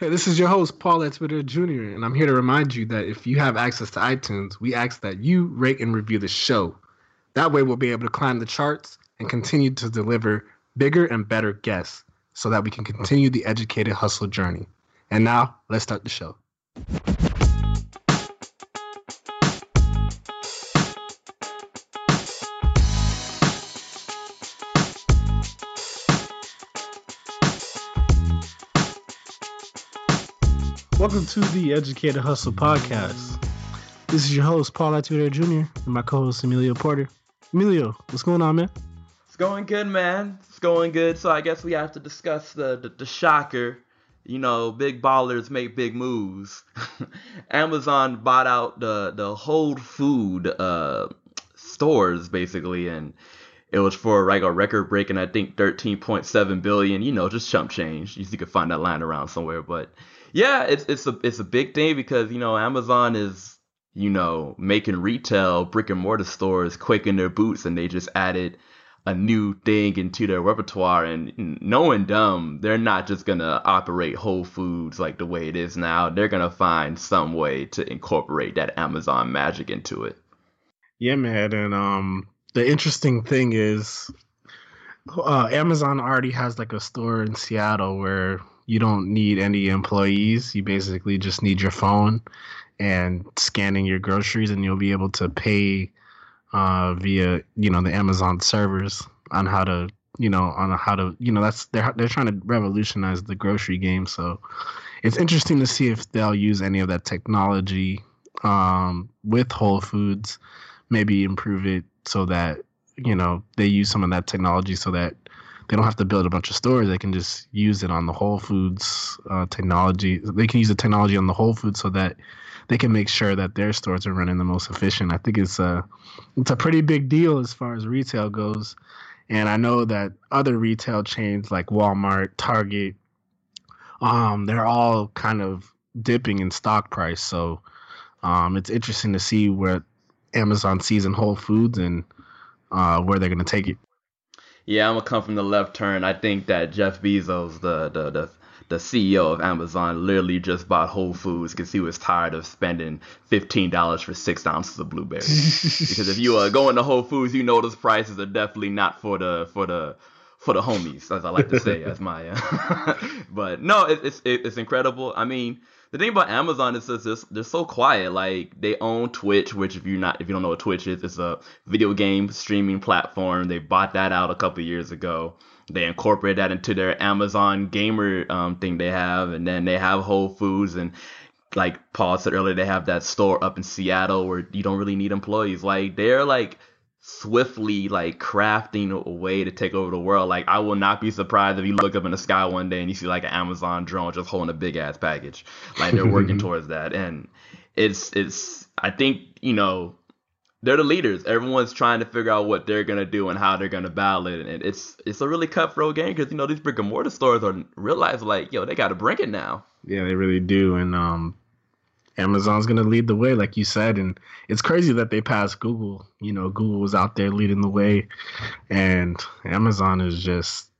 Hey, this is your host, Paul Twitter Jr., and I'm here to remind you that if you have access to iTunes, we ask that you rate and review the show. That way, we'll be able to climb the charts and continue to deliver bigger and better guests so that we can continue the educated hustle journey. And now, let's start the show. Welcome to the Educated Hustle Podcast. This is your host, Paul Atuda Jr., and my co host, Emilio Porter. Emilio, what's going on, man? It's going good, man. It's going good. So I guess we have to discuss the, the, the shocker. You know, big ballers make big moves. Amazon bought out the, the Whole Food uh, stores, basically, and it was for like a record breaking, I think, 13.7 billion. You know, just chump change. You could find that line around somewhere, but yeah, it's it's a it's a big thing because you know Amazon is you know making retail brick and mortar stores quaking their boots, and they just added a new thing into their repertoire. And knowing them, they're not just gonna operate Whole Foods like the way it is now. They're gonna find some way to incorporate that Amazon magic into it. Yeah, man, and um, the interesting thing is. Uh, Amazon already has like a store in Seattle where you don't need any employees. You basically just need your phone and scanning your groceries, and you'll be able to pay uh, via you know the Amazon servers on how to you know on how to you know that's they're they're trying to revolutionize the grocery game. So it's interesting to see if they'll use any of that technology um, with Whole Foods, maybe improve it so that you know they use some of that technology so that they don't have to build a bunch of stores. They can just use it on the Whole Foods uh, technology. They can use the technology on the Whole Foods so that they can make sure that their stores are running the most efficient. I think it's a it's a pretty big deal as far as retail goes. And I know that other retail chains like Walmart, Target, um, they're all kind of dipping in stock price. So um, it's interesting to see where Amazon sees in Whole Foods and uh, where they're going to take it yeah, I'm gonna come from the left turn. I think that Jeff Bezos, the the the the CEO of Amazon literally just bought Whole Foods because he was tired of spending fifteen dollars for six ounces of blueberries. because if you are going to Whole Foods, you know those prices are definitely not for the for the for the homies, as I like to say, as my. Uh, but no, it, it's it's incredible. I mean, the thing about Amazon is just they're so quiet. Like they own Twitch, which if you're not if you don't know what Twitch is, it's a video game streaming platform. They bought that out a couple years ago. They incorporate that into their Amazon gamer um, thing they have, and then they have Whole Foods and like Paul said earlier, they have that store up in Seattle where you don't really need employees. Like they're like swiftly like crafting a way to take over the world. Like I will not be surprised if you look up in the sky one day and you see like an Amazon drone just holding a big ass package. Like they're working towards that. And it's it's I think, you know, they're the leaders. Everyone's trying to figure out what they're gonna do and how they're gonna battle it, and it's it's a really cutthroat game because you know these brick and mortar stores are realize like yo they got to bring it now. Yeah, they really do, and um, Amazon's going to lead the way, like you said. And it's crazy that they passed Google. You know, Google was out there leading the way, and Amazon is just,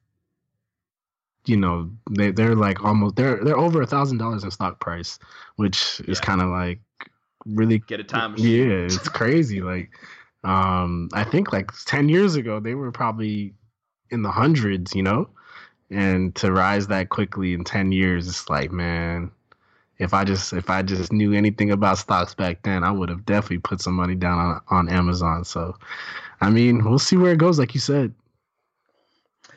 you know, they they're like almost they're they're over a thousand dollars in stock price, which is kind of like really get a time machine. Yeah, it's crazy. like, um, I think like ten years ago they were probably in the hundreds. You know. And to rise that quickly in ten years, it's like, man, if I just if I just knew anything about stocks back then, I would have definitely put some money down on on Amazon. So, I mean, we'll see where it goes, like you said.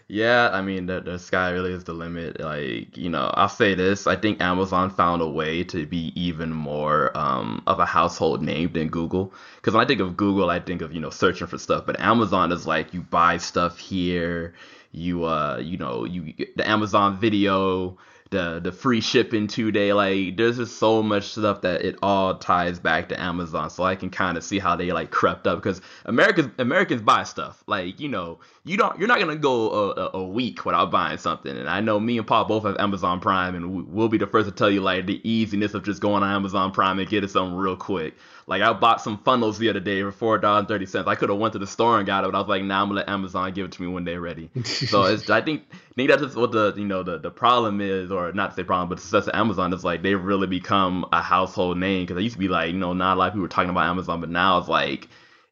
Yeah, I mean the the sky really is the limit. Like you know, I'll say this: I think Amazon found a way to be even more um, of a household name than Google. Because when I think of Google, I think of you know searching for stuff, but Amazon is like you buy stuff here, you uh you know you the Amazon Video the the free shipping two day like there's just so much stuff that it all ties back to Amazon so I can kind of see how they like crept up because Americans Americans buy stuff like you know you don't you're not gonna go a, a, week without buying something and I know me and Paul both have Amazon Prime and we'll be the first to tell you like the easiness of just going on Amazon Prime and getting something real quick like I bought some funnels the other day for four dollars and thirty cents. I could have went to the store and got it, but I was like, nah, I'm gonna let Amazon give it to me when they're ready. so it's I think I think that's just what the you know the, the problem is, or not to say problem, but the success of Amazon is like they've really become a household name. Because I used to be like, you know, not a lot of people were talking about Amazon, but now it's like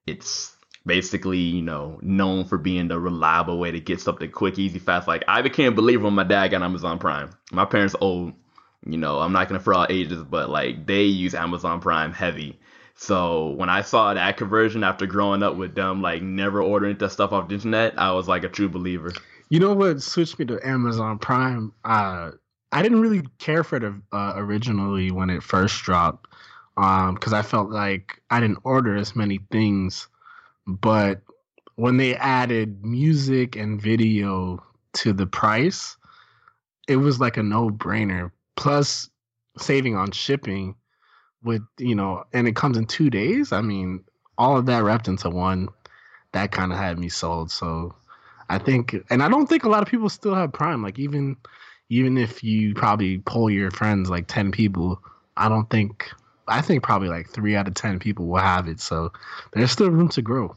it's basically, you know, known for being the reliable way to get something quick, easy, fast. Like I became a believer when my dad got Amazon Prime. My parents old, you know, I'm not gonna throw out ages, but like they use Amazon Prime heavy. So when I saw that conversion after growing up with them, like never ordering that stuff off the internet, I was like a true believer. You know what switched me to Amazon Prime? Uh, I didn't really care for it uh, originally when it first dropped because um, I felt like I didn't order as many things but when they added music and video to the price, it was like a no brainer. Plus, saving on shipping with, you know, and it comes in two days. I mean, all of that wrapped into one, that kind of had me sold. So I think, and I don't think a lot of people still have Prime. Like, even even if you probably pull your friends like 10 people i don't think I think probably like three out of ten people will have it. So there's still room to grow.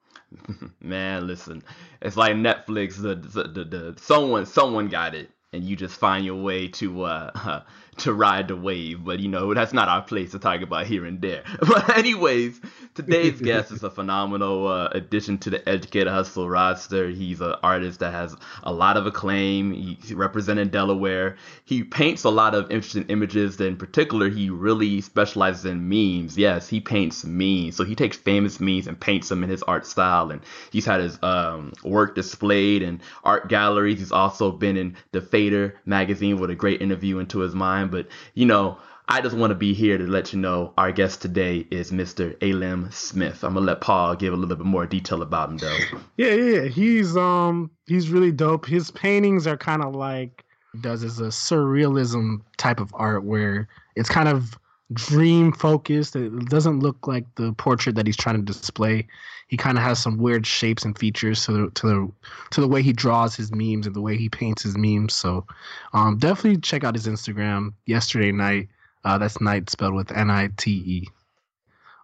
Man, listen, it's like Netflix. The, the the, the someone someone got it, and you just find your way to uh, to ride the wave. But you know, that's not our place to talk about here and there. But anyways, today's guest is a phenomenal uh, addition to the Educated Hustle roster. He's an artist that has a lot of acclaim. He's represented Delaware. He paints a lot of interesting images. In particular, he really specializes in memes. Yes, he paints memes. So he takes famous memes and paints them in his art style. And he's had his um, work displayed in art galleries. He's also been in the Fader magazine with a great interview into his mind time, but you know, I just want to be here to let you know our guest today is Mr. Alim Smith. I'm gonna let Paul give a little bit more detail about him though. Yeah, yeah, he's um he's really dope. His paintings are kind of like does is a surrealism type of art where it's kind of dream focused. It doesn't look like the portrait that he's trying to display. He kind of has some weird shapes and features to the to the to the way he draws his memes and the way he paints his memes. So, um, definitely check out his Instagram. Yesterday night, uh, that's night spelled with N I T E.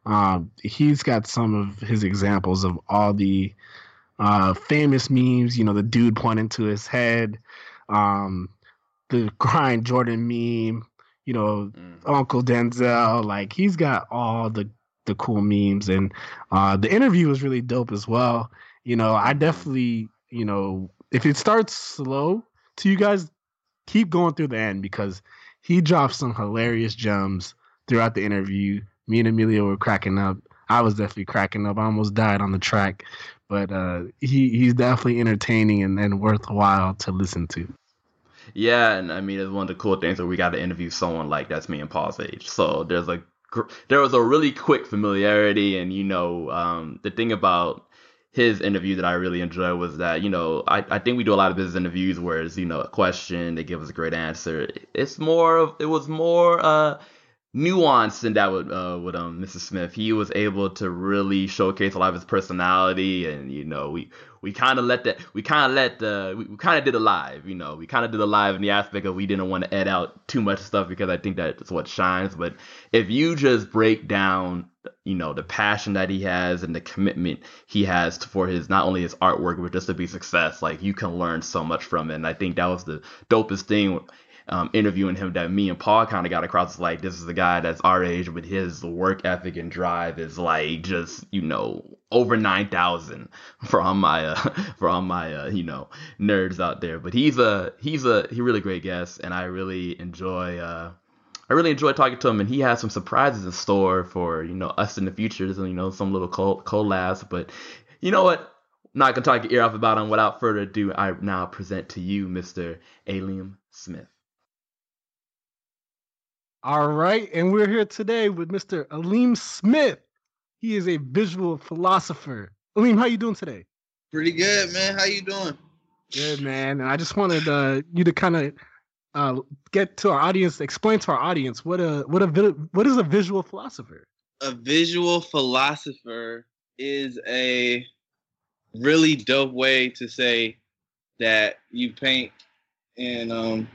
Um, he's got some of his examples of all the uh, famous memes. You know, the dude pointing to his head, um, the grind Jordan meme you know, mm. Uncle Denzel. Like he's got all the the cool memes, and uh, the interview was really dope as well. You know, I definitely, you know, if it starts slow to you guys, keep going through the end because he dropped some hilarious gems throughout the interview. Me and Emilio were cracking up. I was definitely cracking up. I almost died on the track, but uh, he he's definitely entertaining and, and worthwhile to listen to. Yeah, and I mean, it's one of the cool things that we got to interview someone like that's me and Paul's age. So there's a there was a really quick familiarity, and you know, um, the thing about his interview that I really enjoyed was that you know I, I think we do a lot of business interviews where it's you know a question they give us a great answer. It's more of it was more uh nuanced than that with uh, with um Mrs. Smith. He was able to really showcase a lot of his personality, and you know we we kind of let that we kind of let the we, we kind of did a live. You know we kind of did a live in the aspect of we didn't want to edit out too much stuff because I think that's what shines. But if you just break down you know the passion that he has and the commitment he has for his not only his artwork but just to be success like you can learn so much from it and i think that was the dopest thing um, interviewing him that me and Paul kind of got across. is like this is a guy that's our age, but his work ethic and drive is like just you know over nine thousand for all my uh, for all my uh, you know nerds out there. But he's a he's a he really great guest, and I really enjoy. Uh, I really enjoy talking to him, and he has some surprises in store for you know us in the future. You know, some little collabs. But you know what? I'm not gonna talk your ear off about him. Without further ado, I now present to you Mr. Alim Smith. All right, and we're here today with Mr. Alim Smith. He is a visual philosopher. Alim, how you doing today? Pretty good, man. How you doing? Good, man. And I just wanted uh, you to kind of uh, get to our audience, explain to our audience what a what a what is a visual philosopher. A visual philosopher is a really dope way to say that you paint and um,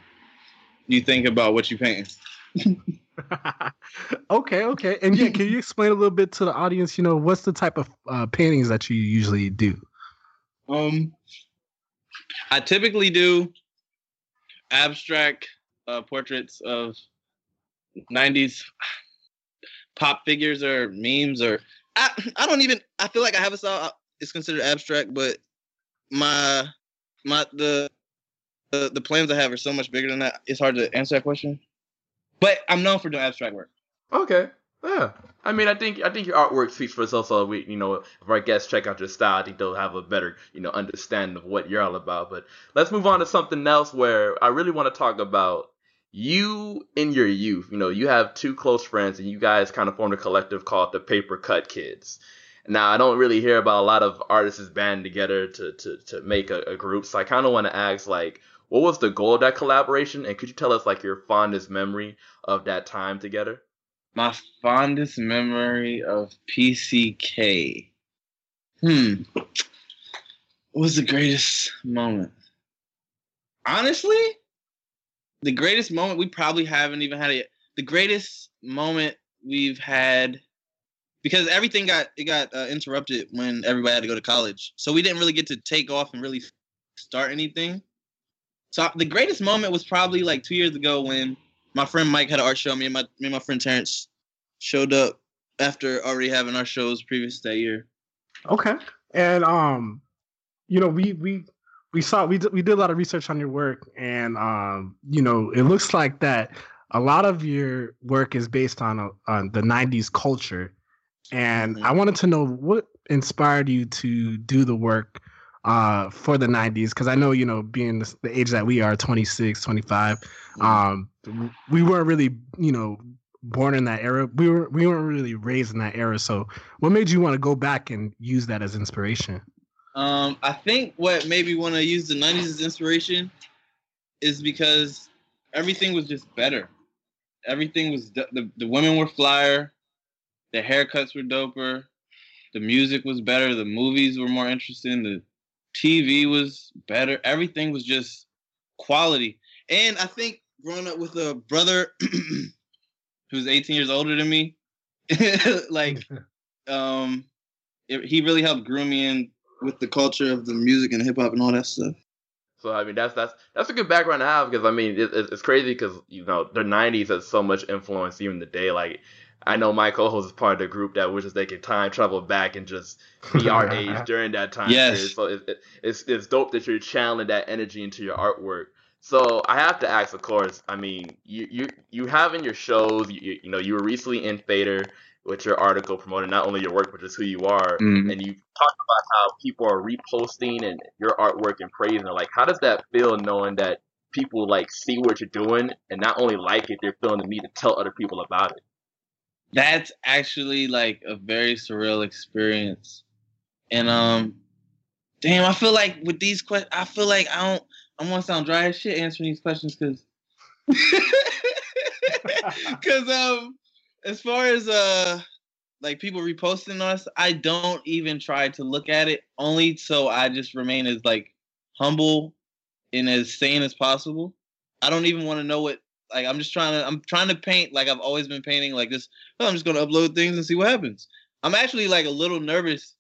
you think about what you paint. okay, okay. And yeah, can you explain a little bit to the audience, you know, what's the type of uh, paintings that you usually do? Um I typically do abstract uh, portraits of '90s pop figures or memes or I, I don't even I feel like I have a style. It's considered abstract, but my my the the the plans I have are so much bigger than that. It's hard to answer that question. But I'm known for doing abstract work. Okay. Yeah. I mean, I think I think your artwork speaks for itself. So we, you know, if our guests check out your style, I think they'll have a better, you know, understanding of what you're all about. But let's move on to something else where I really want to talk about you in your youth. You know, you have two close friends, and you guys kind of formed a collective called the Paper Cut Kids. Now, I don't really hear about a lot of artists banding together to to to make a, a group. So I kind of want to ask, like, what was the goal of that collaboration? And could you tell us like your fondest memory of that time together? My fondest memory of PCK. Hmm. What was the greatest moment? Honestly, the greatest moment we probably haven't even had it. The greatest moment we've had because everything got it got uh, interrupted when everybody had to go to college, so we didn't really get to take off and really start anything. So the greatest moment was probably like two years ago when my friend Mike had an art show. Me and my me and my friend Terrence showed up after already having our shows previous that year. Okay, and um, you know, we we we saw we did, we did a lot of research on your work, and um, you know, it looks like that a lot of your work is based on a, on the '90s culture, and mm-hmm. I wanted to know what inspired you to do the work uh, for the 90s because i know you know being the, the, age that we are 26 25 um, we weren't really you know born in that era. We were we weren't really raised in that era. So what made you want to go back and use that as inspiration? Um, i think what made me want to use the 90s as inspiration is because everything was just better. Everything was the, the women were flyer the haircuts were doper the music was better the movies were more interesting the TV was better. Everything was just quality. And I think growing up with a brother who's 18 years older than me, like, um, it, he really helped groom me in with the culture of the music and hip hop and all that stuff. So I mean that's that's that's a good background to have because I mean it, it's crazy because you know the '90s has so much influence even today. Like I know my co-host is part of the group that wishes they could time travel back and just be our age during that time yes. period. So it, it, it's it's dope that you're channeling that energy into your artwork. So I have to ask, of course. I mean, you you you have in your shows. You, you know, you were recently in Fader with your article promoting not only your work but just who you are, mm-hmm. and you talked about how people are reposting and your artwork and praising it. Like, how does that feel knowing that people like see what you're doing and not only like it, they're feeling the need to tell other people about it? That's actually like a very surreal experience. And um damn, I feel like with these questions I feel like I don't I want to sound dry as shit answering these questions because because um as far as uh like people reposting us, I don't even try to look at it only so I just remain as like humble and as sane as possible. I don't even want to know what like I'm just trying to I'm trying to paint like I've always been painting like this. Oh, I'm just gonna upload things and see what happens. I'm actually like a little nervous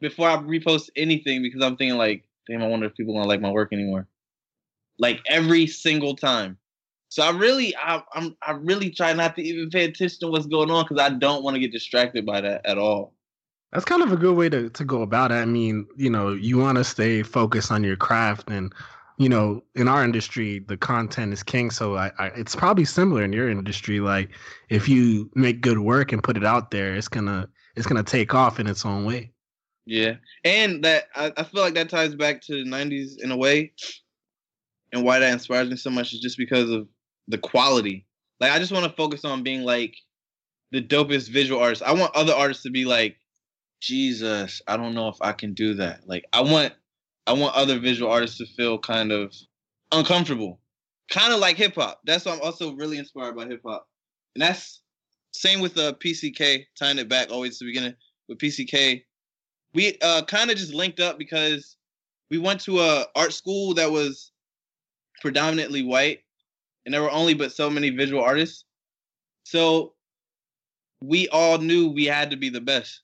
before I repost anything because I'm thinking like, damn, I wonder if people gonna like my work anymore. Like every single time. So I really, I, I'm, I really try not to even pay attention to what's going on because I don't want to get distracted by that at all. That's kind of a good way to, to go about it. I mean, you know, you want to stay focused on your craft and you know, in our industry, the content is king. So I, I, it's probably similar in your industry. Like if you make good work and put it out there, it's gonna it's gonna take off in its own way. Yeah, and that I, I feel like that ties back to the '90s in a way, and why that inspires me so much is just because of the quality. Like I just want to focus on being like the dopest visual artist. I want other artists to be like, Jesus, I don't know if I can do that. Like I want I want other visual artists to feel kind of uncomfortable, kind of like hip hop. That's why I'm also really inspired by hip hop, and that's same with uh, PCK. Tying it back always to the beginning with PCK, we uh, kind of just linked up because we went to a art school that was predominantly white, and there were only but so many visual artists. So we all knew we had to be the best.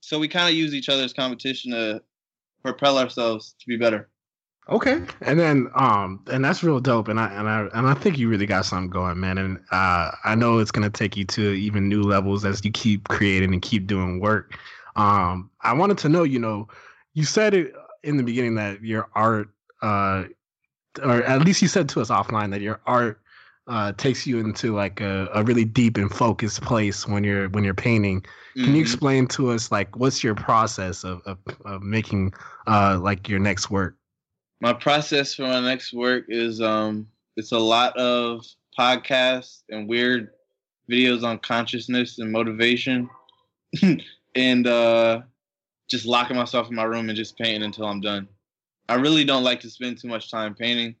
So we kind of used each other's competition to propel ourselves to be better. Okay, and then um, and that's real dope, and I and I and I think you really got something going, man. And uh, I know it's gonna take you to even new levels as you keep creating and keep doing work. Um, I wanted to know, you know, you said it in the beginning that your art, uh, or at least you said to us offline that your art uh, takes you into like a, a really deep and focused place when you're when you're painting. Can mm-hmm. you explain to us like what's your process of of, of making uh, like your next work? my process for my next work is um it's a lot of podcasts and weird videos on consciousness and motivation and uh just locking myself in my room and just painting until I'm done. I really don't like to spend too much time painting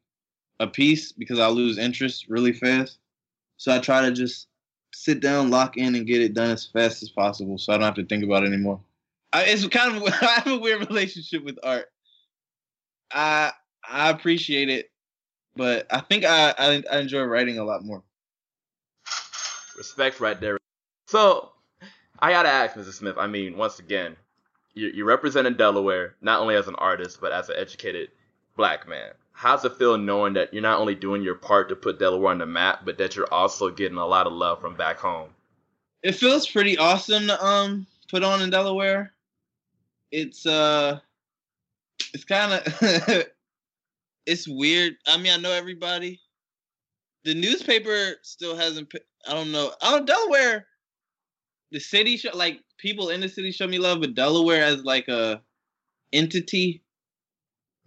a piece because I lose interest really fast. So I try to just sit down, lock in, and get it done as fast as possible so I don't have to think about it anymore. I, it's kind of I have a weird relationship with art. I I appreciate it, but I think I, I, I enjoy writing a lot more. Respect right there. So I gotta ask, Mr. Smith. I mean, once again, you you representing Delaware not only as an artist but as an educated black man. How's it feel knowing that you're not only doing your part to put Delaware on the map, but that you're also getting a lot of love from back home? It feels pretty awesome to um put on in Delaware. It's uh, it's kind of it's weird. I mean, I know everybody. The newspaper still hasn't. I don't know. Don't Delaware. The city show like people in the city show me love, but Delaware as like a entity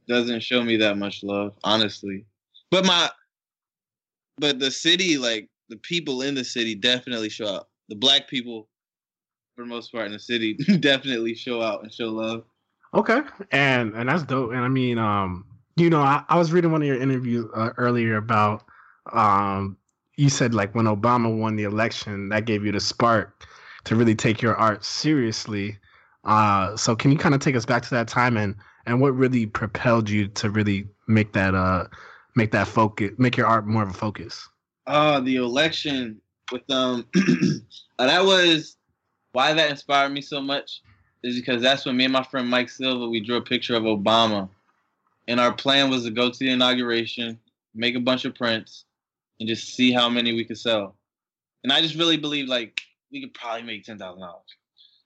doesn't show me that much love, honestly. But my, but the city, like the people in the city, definitely show out. The black people, for the most part in the city, definitely show out and show love. Okay, and and that's dope. And I mean, um, you know, I, I was reading one of your interviews uh, earlier about um, you said like when Obama won the election, that gave you the spark to really take your art seriously. Uh, so can you kind of take us back to that time and and what really propelled you to really make that uh make that focus make your art more of a focus? Uh the election with um uh, that was why that inspired me so much is because that's when me and my friend Mike Silva we drew a picture of Obama and our plan was to go to the inauguration, make a bunch of prints, and just see how many we could sell. And I just really believe like we could probably make ten thousand dollars.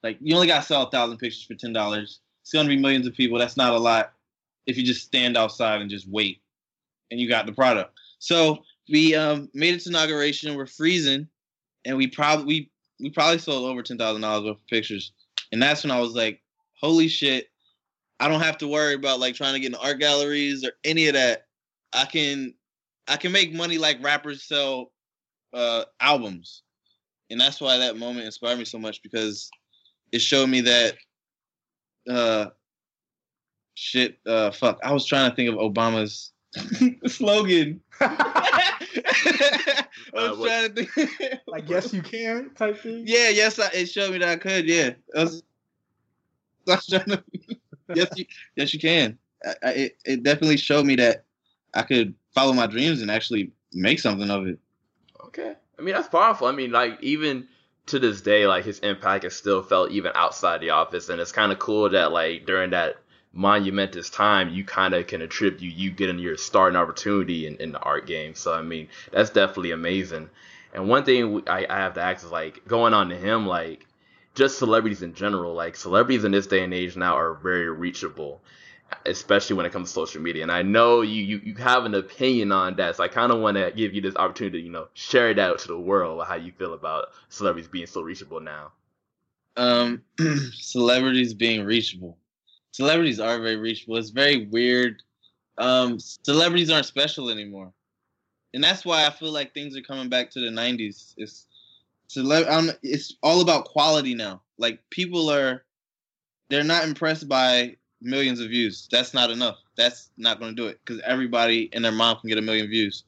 Like you only got to sell a thousand pictures for ten dollars. It's gonna be millions of people. That's not a lot if you just stand outside and just wait, and you got the product. So we um, made it to inauguration. We're freezing, and we probably we, we probably sold over ten thousand dollars worth of pictures. And that's when I was like, "Holy shit! I don't have to worry about like trying to get in art galleries or any of that. I can I can make money like rappers sell uh, albums, and that's why that moment inspired me so much because it showed me that uh, shit. Uh, fuck, I was trying to think of Obama's slogan. I was uh, trying to think. like yes, you can type thing. Yeah, yes, I, it showed me that I could. Yeah, I was, I was trying to yes, you, yes, you can. I, I, it, it definitely showed me that I could follow my dreams and actually make something of it. Okay, I mean that's powerful. I mean, like even to this day, like his impact is still felt even outside the office, and it's kind of cool that like during that monumentous time, you kind of can attribute you getting your starting opportunity in, in the art game. So I mean, that's definitely amazing. And one thing I, I have to ask is like going on to him, like just celebrities in general. Like celebrities in this day and age now are very reachable, especially when it comes to social media. And I know you you, you have an opinion on that, so I kind of want to give you this opportunity to you know share it out to the world how you feel about celebrities being so reachable now. Um, celebrities being reachable. Celebrities are very reachable. It's very weird. Um, celebrities aren't special anymore, and that's why I feel like things are coming back to the '90s. It's Cele- I'm, it's all about quality now. Like people are, they're not impressed by millions of views. That's not enough. That's not going to do it because everybody and their mom can get a million views,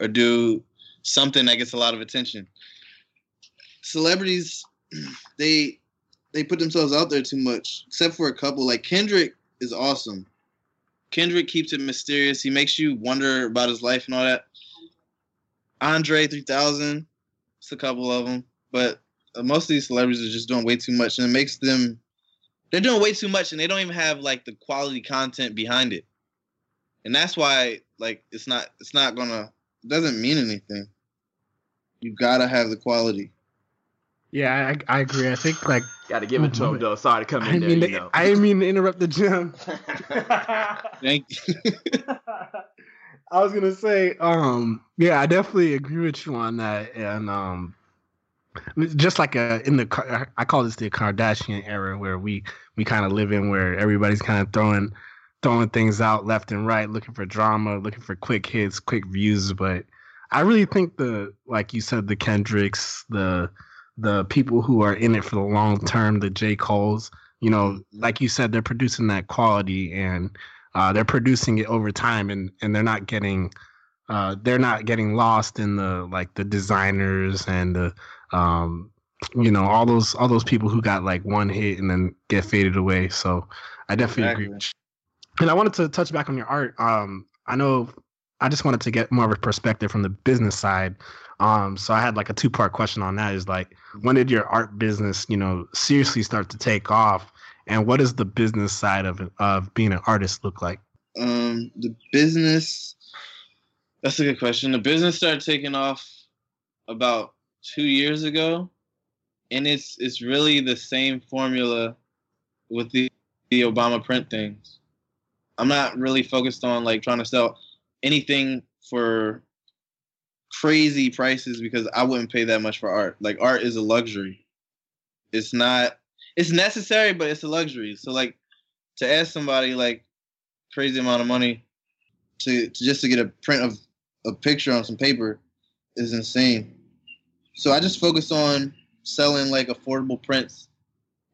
or do something that gets a lot of attention. Celebrities, they they put themselves out there too much. Except for a couple, like Kendrick is awesome. Kendrick keeps it mysterious. He makes you wonder about his life and all that. Andre 3000, it's a couple of them, but uh, most of these celebrities are just doing way too much, and it makes them they're doing way too much, and they don't even have like the quality content behind it. and that's why like it's not it's not gonna it doesn't mean anything. You gotta have the quality. Yeah, I, I agree. I think like Got to give it to him though. Sorry to come I in there. mean, You know. I didn't mean to interrupt the gym. Thank you. I was gonna say, um, yeah, I definitely agree with you on that, and um, just like a in the I call this the Kardashian era, where we we kind of live in, where everybody's kind of throwing throwing things out left and right, looking for drama, looking for quick hits, quick views. But I really think the like you said, the Kendricks, the the people who are in it for the long term, the J Cole's, you know, like you said, they're producing that quality and uh, they're producing it over time, and and they're not getting uh, they're not getting lost in the like the designers and the um, you know all those all those people who got like one hit and then get faded away. So I definitely agree. Exactly. With you. And I wanted to touch back on your art. Um, I know I just wanted to get more of a perspective from the business side. Um, so I had like a two part question on that. Is like, when did your art business, you know, seriously start to take off? And what does the business side of of being an artist look like? Um, the business. That's a good question. The business started taking off about two years ago, and it's it's really the same formula with the the Obama print things. I'm not really focused on like trying to sell anything for crazy prices because I wouldn't pay that much for art. Like art is a luxury. It's not it's necessary, but it's a luxury. So like to ask somebody like crazy amount of money to, to just to get a print of a picture on some paper is insane. So I just focus on selling like affordable prints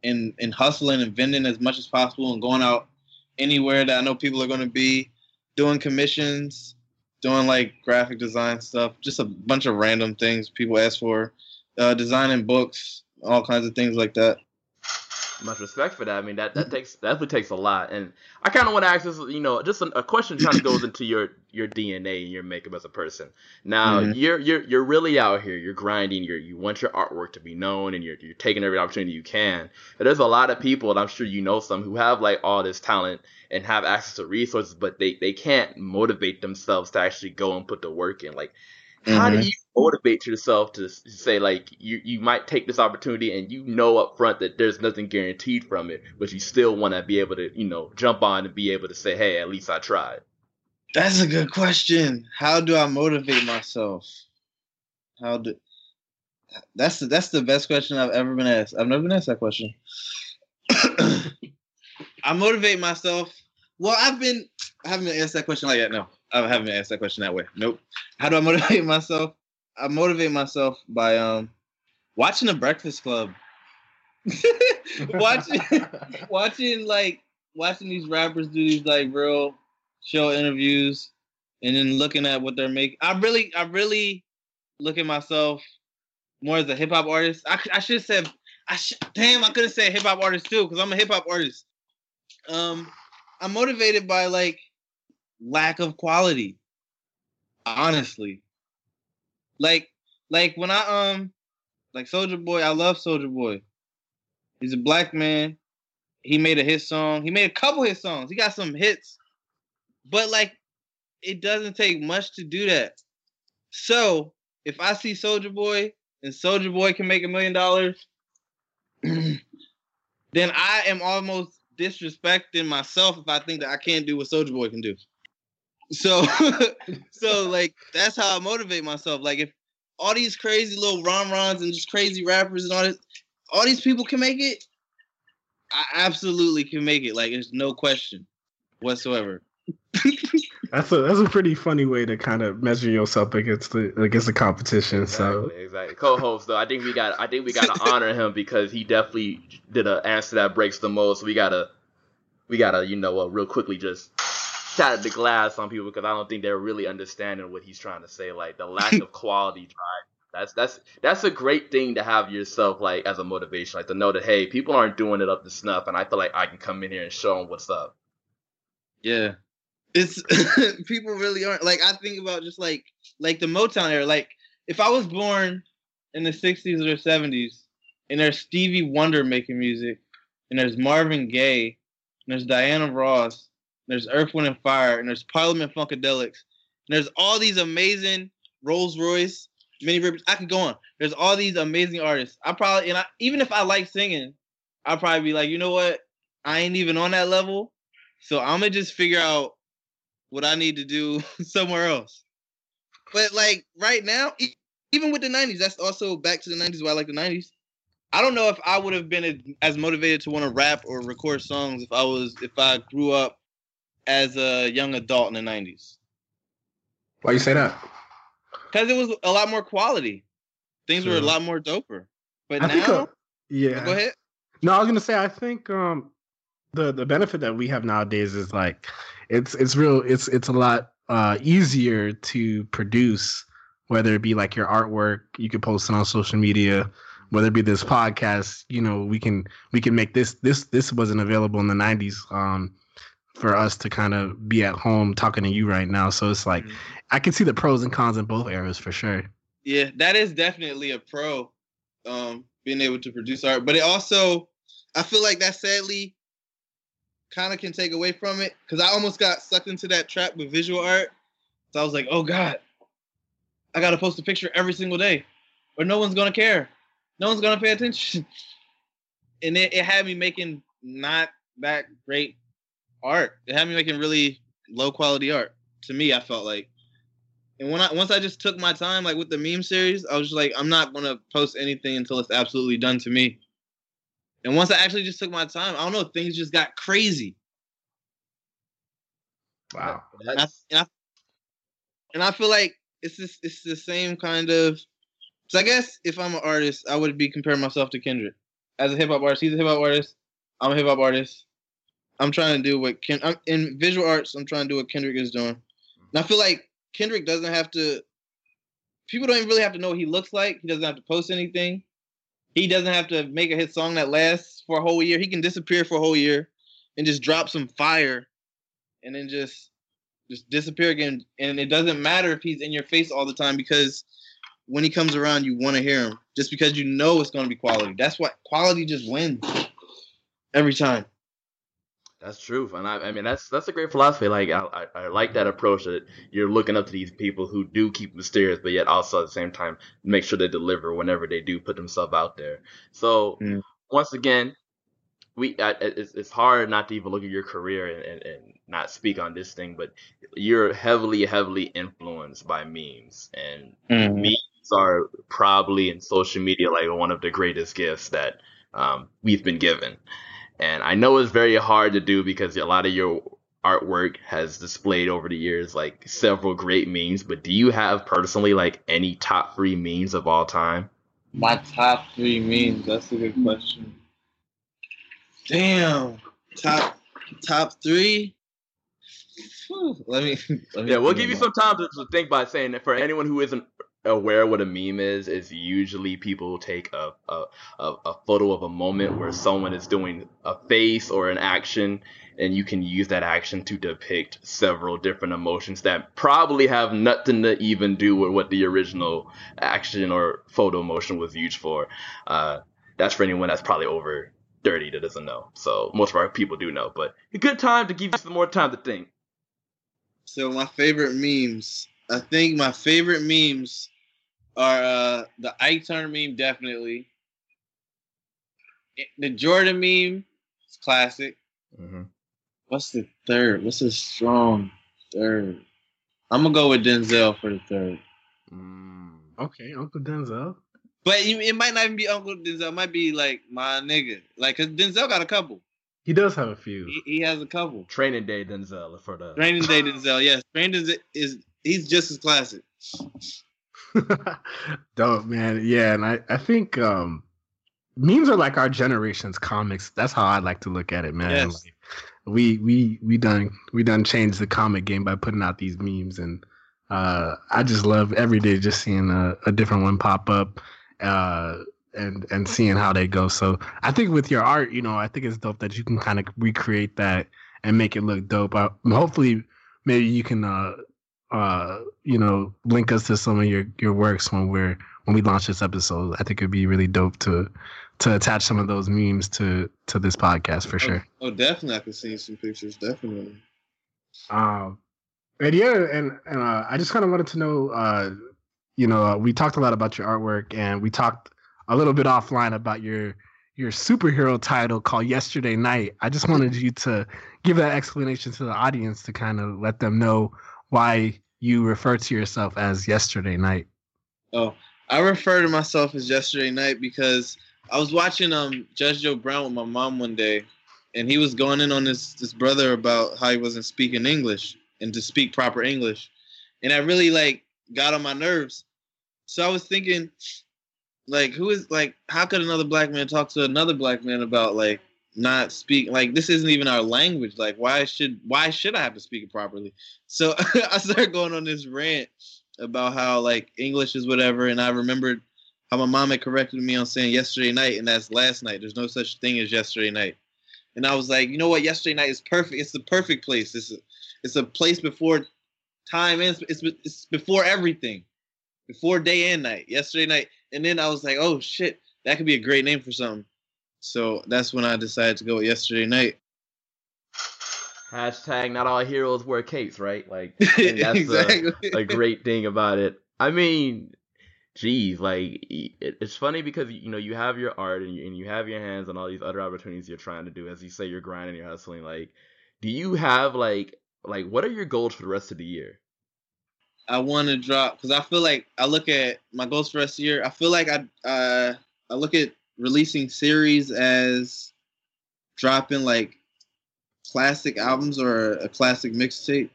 and and hustling and vending as much as possible and going out anywhere that I know people are going to be doing commissions, doing like graphic design stuff, just a bunch of random things people ask for, uh, designing books, all kinds of things like that. Much respect for that. I mean, that that takes that definitely takes a lot. And I kind of want to ask this, you know, just a, a question kind of goes into your your DNA and your makeup as a person. Now, Mhm. you're you're you're really out here. You're grinding. You're you want your artwork to be known, and you're you're taking every opportunity you can. But there's a lot of people, and I'm sure you know some, who have like all this talent and have access to resources, but they they can't motivate themselves to actually go and put the work in. Like, how do Mhm. you motivate yourself to say like you you might take this opportunity and you know up front that there's nothing guaranteed from it, but you still want to be able to you know jump on and be able to say, hey, at least I tried. That's a good question. How do I motivate myself? How do that's the, that's the best question I've ever been asked. I've never been asked that question. I motivate myself. Well, I've been I haven't been asked that question like that. No, I haven't asked that question that way. Nope. How do I motivate myself? I motivate myself by um watching the Breakfast Club. watching watching like watching these rappers do these like real show interviews and then looking at what they're making. I really, I really look at myself more as a hip hop artist. I, I should have said, I sh- damn, I could have said hip hop artist too because I'm a hip hop artist. Um, I'm motivated by like lack of quality. Honestly, like, like when I um, like Soulja Boy, I love Soulja Boy. He's a black man. He made a hit song. He made a couple hit songs. He got some hits, but like it doesn't take much to do that. So if I see Soulja Boy and Soulja Boy can make a million dollars, then I am almost disrespecting myself if I think that I can't do what Soulja Boy can do. So, so like that's how I motivate myself. Like if all these crazy little ron rons and just crazy rappers and all this, all these people can make it. I absolutely can make it. Like there's no question whatsoever. That's a that's a pretty funny way to kind of measure yourself against the against the competition. So Exactly, exactly. Co-host though, I think we got I think we got to honor him because he definitely did an answer that breaks the mold. So we gotta we gotta you know uh, real quickly just shatter the glass on people because I don't think they're really understanding what he's trying to say. Like the lack of quality drive. That's that's that's a great thing to have yourself like as a motivation, like to know that hey, people aren't doing it up to snuff, and I feel like I can come in here and show them what's up. Yeah. It's people really aren't like I think about just like like the Motown era. Like if I was born in the sixties or seventies and there's Stevie Wonder making music and there's Marvin Gaye and there's Diana Ross there's Earth, Wind, and Fire, and there's Parliament Funkadelics, and there's all these amazing Rose Royce, Minnie Riperton. I could go on. There's all these amazing artists. I probably, and I, even if I like singing, I'll probably be like, you know what? I ain't even on that level. So I'm gonna just figure out what I need to do somewhere else. But like right now, even with the '90s, that's also back to the '90s. Why I like the '90s. I don't know if I would have been as motivated to want to rap or record songs if I was if I grew up as a young adult in the '90s. Why you say that? Because it was a lot more quality. Things were a lot more doper. But I now, think, uh, yeah. Go ahead. No, I was gonna say I think um the the benefit that we have nowadays is like it's it's real it's it's a lot uh easier to produce whether it be like your artwork you could post it on social media whether it be this podcast you know we can we can make this this this wasn't available in the 90s um for us to kind of be at home talking to you right now so it's like mm-hmm. i can see the pros and cons in both eras for sure yeah that is definitely a pro um being able to produce art but it also i feel like that sadly kind of can take away from it because I almost got sucked into that trap with visual art. So I was like, oh God, I got to post a picture every single day or no one's going to care. No one's going to pay attention. and it, it had me making not that great art. It had me making really low quality art to me, I felt like. And when I once I just took my time, like with the meme series, I was just like, I'm not gonna post anything until it's absolutely done to me. And once I actually just took my time, I don't know, things just got crazy. Wow. And I, and I, and I feel like it's just, it's the same kind of. So I guess if I'm an artist, I would be comparing myself to Kendrick. As a hip hop artist, he's a hip hop artist. I'm a hip hop artist. I'm trying to do what Ken. I'm in visual arts. I'm trying to do what Kendrick is doing. And I feel like Kendrick doesn't have to. People don't even really have to know what he looks like. He doesn't have to post anything. He doesn't have to make a hit song that lasts for a whole year. He can disappear for a whole year and just drop some fire and then just just disappear again. And it doesn't matter if he's in your face all the time because when he comes around, you want to hear him just because you know it's going to be quality. That's what quality just wins every time. That's true, and I, I, mean that's that's a great philosophy. Like I, I, I, like that approach that you're looking up to these people who do keep mysterious, but yet also at the same time make sure they deliver whenever they do put themselves out there. So mm. once again, we I, it's, it's hard not to even look at your career and, and, and not speak on this thing, but you're heavily heavily influenced by memes, and mm. memes are probably in social media like one of the greatest gifts that um, we've been given. And I know it's very hard to do because a lot of your artwork has displayed over the years like several great memes, but do you have personally like any top three memes of all time? My top three memes, that's a good question. Damn. Top top three? Let me, let me Yeah, we'll give you some time to, to think by saying that for anyone who isn't aware what a meme is is usually people take a, a, a, photo of a moment where someone is doing a face or an action and you can use that action to depict several different emotions that probably have nothing to even do with what the original action or photo motion was used for. Uh, that's for anyone that's probably over 30 that doesn't know. So most of our people do know but a good time to give you some more time to think. So my favorite memes I think my favorite memes are uh, the Ike Turner meme, definitely. The Jordan meme, it's classic. Mm-hmm. What's the third? What's a strong third? I'm gonna go with Denzel for the third. Mm, okay, Uncle Denzel. But it might not even be Uncle Denzel. It might be like my nigga. Like, cause Denzel got a couple. He does have a few. He, he has a couple. Training Day Denzel for the Training Day Denzel. Yes, Training Day is he's just as classic. Dope, man. Yeah, and I, I think um memes are like our generation's comics. That's how I like to look at it, man. Yes. Like, we we we done we done changed the comic game by putting out these memes and uh I just love every day just seeing a, a different one pop up uh and and seeing how they go. So I think with your art, you know, I think it's dope that you can kind of recreate that and make it look dope. I, hopefully maybe you can uh uh, you know, link us to some of your your works when we're when we launch this episode. I think it'd be really dope to to attach some of those memes to to this podcast for oh, sure. Oh, definitely, I can see some pictures. Definitely. Um, and yeah, and and uh, I just kind of wanted to know, uh, you know, uh, we talked a lot about your artwork, and we talked a little bit offline about your your superhero title called Yesterday Night. I just wanted you to give that explanation to the audience to kind of let them know why you refer to yourself as Yesterday Night. Oh, I refer to myself as Yesterday Night because I was watching um Judge Joe Brown with my mom one day, and he was going in on this this brother about how he wasn't speaking English and to speak proper English, and I really like got on my nerves. So I was thinking, like, who is like, how could another black man talk to another black man about like not speak like this isn't even our language like why should why should i have to speak it properly? So i started going on this rant about how like english is whatever and i remembered how my mom had corrected me on saying yesterday night and that's last night. There's no such thing as yesterday night. And i was like you know what? Yesterday night is perfect. It's the perfect place. It's a, it's a place before time ends it's, it's before everything. Before day and night. Yesterday night. And then i was like oh shit. That could be a great name for something so that's when I decided to go yesterday night. Hashtag not all heroes wear capes, right? Like that's exactly. a, a, great thing about it. I mean, geez, like it's funny because you know you have your art and you, and you have your hands on all these other opportunities you're trying to do. As you say, you're grinding, you're hustling. Like, do you have like like what are your goals for the rest of the year? I want to drop because I feel like I look at my goals for the rest of the year. I feel like I uh, I look at releasing series as dropping like classic albums or a classic mixtape.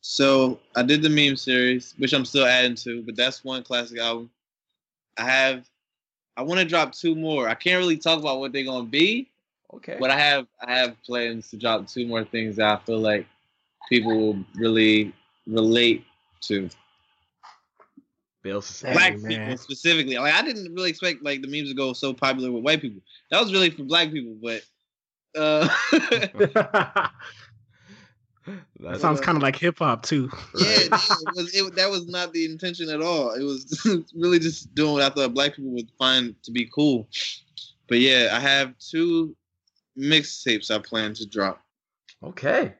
So I did the meme series, which I'm still adding to, but that's one classic album. I have I want to drop two more. I can't really talk about what they're gonna be. Okay. But I have I have plans to drop two more things that I feel like people will really relate to. Black hey, people specifically. Like I didn't really expect like the memes to go so popular with white people. That was really for black people, but uh that sounds kind of like hip hop too. Yeah, it was, it, that was not the intention at all. It was really just doing what I thought black people would find to be cool. But yeah, I have two mixtapes I plan to drop. Okay.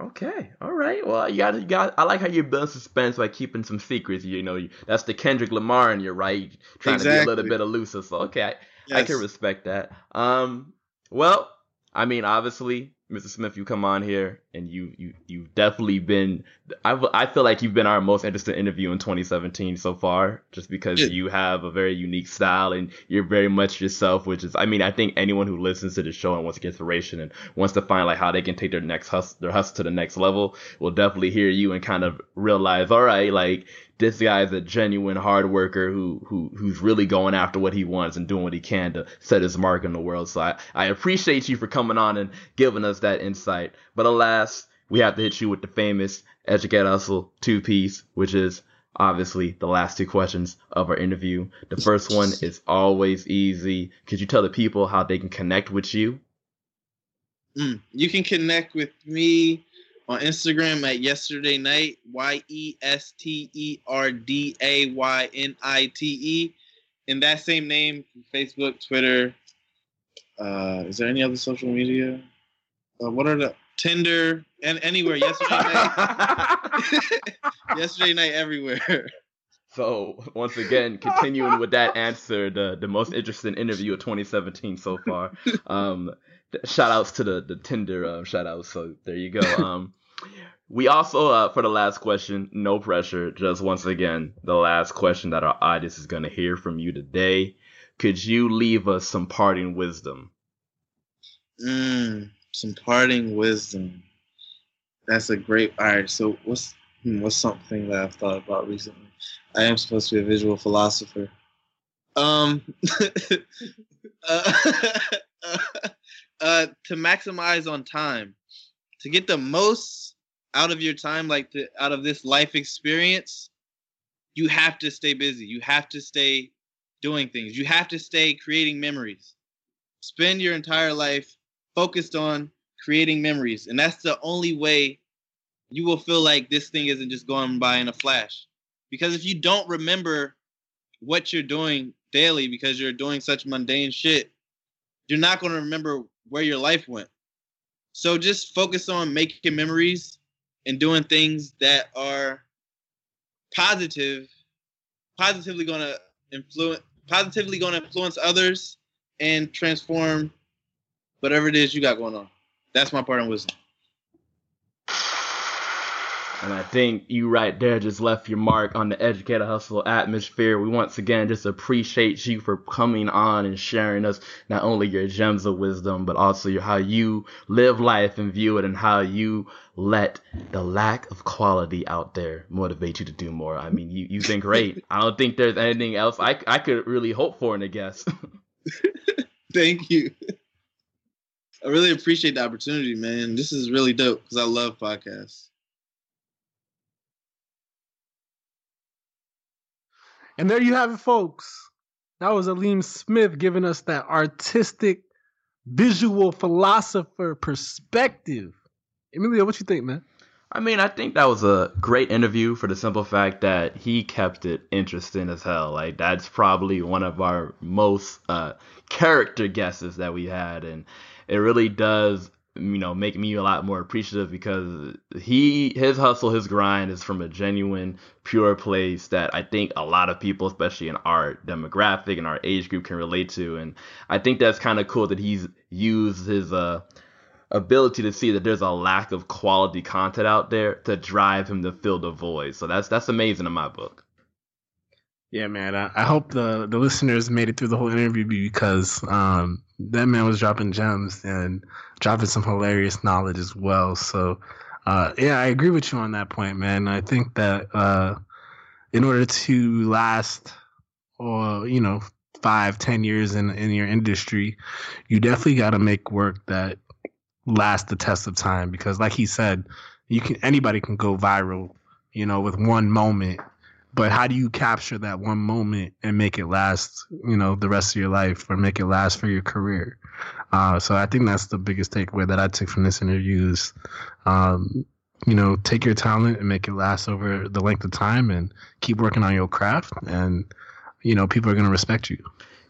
Okay, all right. Well, you got, you got. I like how you build suspense by keeping some secrets. You know, that's the Kendrick Lamar, and you're right, trying exactly. to be a little bit elusive. So, okay, I, yes. I can respect that. Um, well, I mean, obviously, Mr. Smith, you come on here and you you you've definitely been. I I feel like you've been our most interesting interview in 2017 so far, just because yeah. you have a very unique style and you're very much yourself. Which is, I mean, I think anyone who listens to the show and wants to get inspiration and wants to find like how they can take their next hustle, their hustle to the next level, will definitely hear you and kind of realize, all right, like this guy is a genuine hard worker who who who's really going after what he wants and doing what he can to set his mark in the world. So I, I appreciate you for coming on and giving us that insight. But alas, we have to hit you with the famous Educate Hustle two piece, which is obviously the last two questions of our interview. The first one is always easy. Could you tell the people how they can connect with you? Mm, you can connect with me on Instagram at yesterday night, Y E S T E R D A Y N I T E. In that same name, Facebook, Twitter. Uh, is there any other social media? Uh, what are the Tinder and anywhere? Yesterday night. yesterday night, everywhere. So once again, continuing with that answer, the the most interesting interview of 2017 so far. Um, shout outs to the the Tinder um, shout outs. So there you go. Um, we also uh, for the last question, no pressure. Just once again, the last question that our audience is going to hear from you today. Could you leave us some parting wisdom? Mm, some parting wisdom. That's a great. All right. So what's hmm, what's something that I've thought about recently? I am supposed to be a visual philosopher. Um. uh, uh, to maximize on time, to get the most out of your time, like out of this life experience, you have to stay busy. You have to stay doing things. You have to stay creating memories. Spend your entire life focused on creating memories. And that's the only way you will feel like this thing isn't just going by in a flash. Because if you don't remember what you're doing daily because you're doing such mundane shit, you're not going to remember where your life went. So just focus on making memories and doing things that are positive, positively going to influence, positively going to influence others and transform whatever it is you got going on. That's my part on wisdom. And I think you right there just left your mark on the educator hustle atmosphere. We once again just appreciate you for coming on and sharing us not only your gems of wisdom, but also your, how you live life and view it and how you let the lack of quality out there motivate you to do more. I mean, you, you've been great. I don't think there's anything else I, I could really hope for in a guest. Thank you. I really appreciate the opportunity, man. This is really dope because I love podcasts. And there you have it, folks. That was Alim Smith giving us that artistic, visual philosopher perspective. Emilio, what you think, man? I mean, I think that was a great interview for the simple fact that he kept it interesting as hell. Like that's probably one of our most uh, character guesses that we had, and it really does you know make me a lot more appreciative because he his hustle his grind is from a genuine pure place that i think a lot of people especially in our demographic and our age group can relate to. And i think that's kind of cool that he's used his uh ability to see that there's a lack of quality content out there to drive him to fill the void. So that's that's amazing in my book yeah, man. I, I, hope the the listeners made it through the whole interview because um, that man was dropping gems and dropping some hilarious knowledge as well. So, uh, yeah, I agree with you on that point, man. I think that uh, in order to last, or you know, five, ten years in in your industry, you definitely got to make work that lasts the test of time. Because, like he said, you can anybody can go viral, you know, with one moment but how do you capture that one moment and make it last you know the rest of your life or make it last for your career? Uh, so i think that's the biggest takeaway that i took from this interview is um, you know take your talent and make it last over the length of time and keep working on your craft and you know people are going to respect you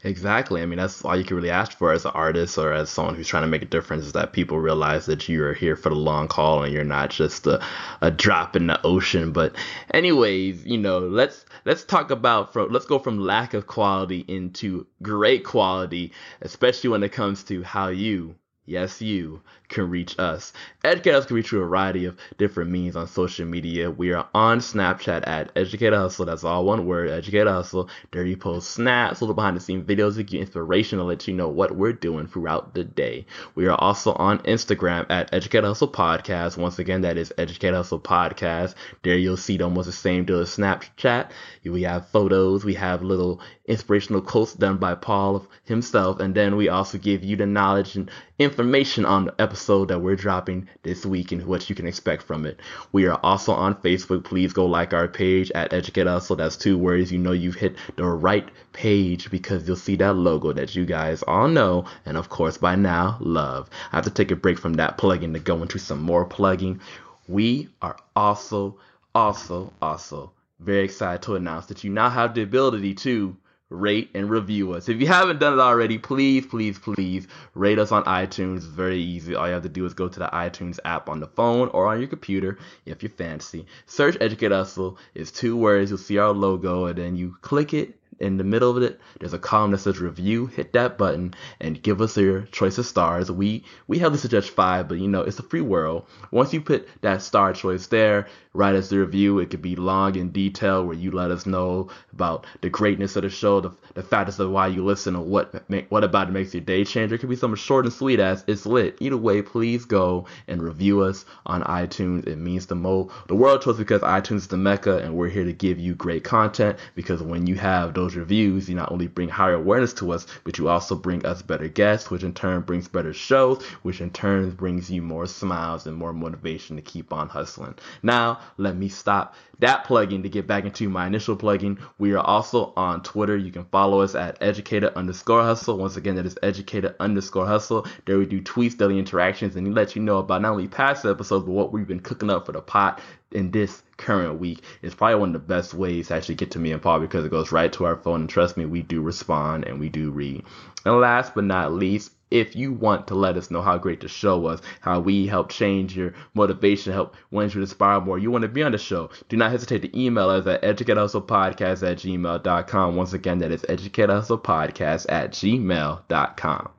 Exactly. I mean, that's all you can really ask for as an artist or as someone who's trying to make a difference is that people realize that you are here for the long haul and you're not just a, a drop in the ocean. But anyways, you know, let's let's talk about from let's go from lack of quality into great quality, especially when it comes to how you yes, you can reach us. Educators can reach through a variety of different means on social media. We are on Snapchat at Educator Hustle. That's all one word, Educator Hustle. There you post snaps, little behind the scenes videos to give you inspiration to let you know what we're doing throughout the day. We are also on Instagram at Educator Hustle Podcast. Once again, that is Educator Hustle Podcast. There you'll see almost the same deal as Snapchat. We have photos, we have little inspirational quotes done by Paul himself, and then we also give you the knowledge and information on the episode that we're dropping this week and what you can expect from it. We are also on Facebook. Please go like our page at Educate Us. So that's two words. You know you've hit the right page because you'll see that logo that you guys all know and of course by now love. I have to take a break from that plugging to go into some more plugging. We are also, also, also very excited to announce that you now have the ability to rate, and review us. If you haven't done it already, please, please, please rate us on iTunes. It's very easy. All you have to do is go to the iTunes app on the phone or on your computer if you're fancy. Search Educate Hustle. It's two words. You'll see our logo, and then you click it in the middle of it, there's a column that says review. Hit that button and give us your choice of stars. We we have to suggest five, but you know it's a free world. Once you put that star choice there, write us the review. It could be long and detailed, where you let us know about the greatness of the show, the, the factors of why you listen, or what what about it makes your day change. It could be something short and sweet as it's lit. Either way, please go and review us on iTunes. It means the mo the world to us because iTunes is the mecca, and we're here to give you great content. Because when you have those reviews, you not only bring higher awareness to us, but you also bring us better guests, which in turn brings better shows, which in turn brings you more smiles and more motivation to keep on hustling. Now, let me stop that plugging to get back into my initial plugin. We are also on Twitter. You can follow us at educator underscore hustle. Once again, that is educator underscore hustle. There we do tweets, daily interactions, and let you know about not only past episodes, but what we've been cooking up for the pot in this current week. is probably one of the best ways to actually get to me and Paul because it goes right to our phone. And trust me, we do respond and we do read. And last but not least, if you want to let us know how great the show was, how we helped change your motivation, help want you to inspire more, you want to be on the show, do not hesitate to email us at educatehustlepodcast at gmail.com. Once again, that is educatehustlepodcast at gmail.com.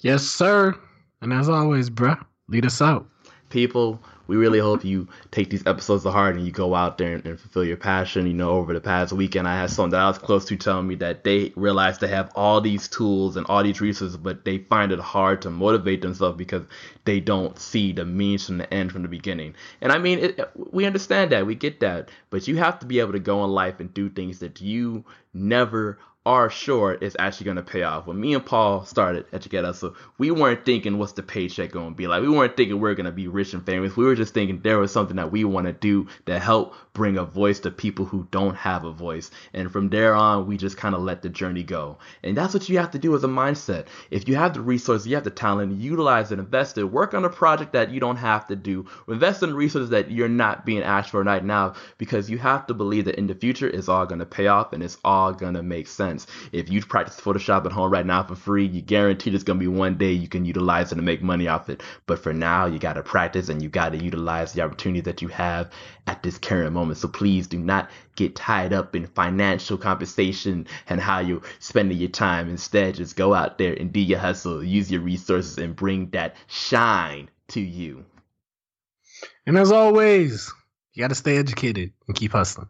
Yes, sir. And as always, bruh, lead us out. People, we really hope you take these episodes to heart and you go out there and, and, fulfill your passion. You know, over the past weekend, I had someone that I was close to telling me that they realize they have all these tools and all these resources, but they find it hard to motivate themselves because they don't see the means from the end from the beginning. And I mean, it, we understand that, we get that, but you have to be able to go in life and do things that you never are sure is actually going to pay off. When me and Paul started at Educate Hustle, we weren't thinking what's the paycheck going to be like. We weren't thinking we're going to be rich and famous. We were just thinking there was something that we want to do to help bring a voice to people who don't have a voice. And from there on, we just kind of let the journey go. And that's what you have to do as a mindset. If you have the resources, you have the talent, utilize it, invest it, work on a project that you don't have to do, invest in resources that you're not being asked for right now because you have to believe that in the future it's all going to pay off and it's all going to make sense. If you practice Photoshop at home right now for free, you guarantee there's going to be one day you can utilize it and make money off it. But for now, you got to practice and you got to utilize the opportunity that you have at this current moment moment. So please do not get tied up in financial compensation and how you're spending your time. Instead, just go out there and do your hustle, use your resources, and bring that shine to you. And as always, you got to stay educated and keep hustling.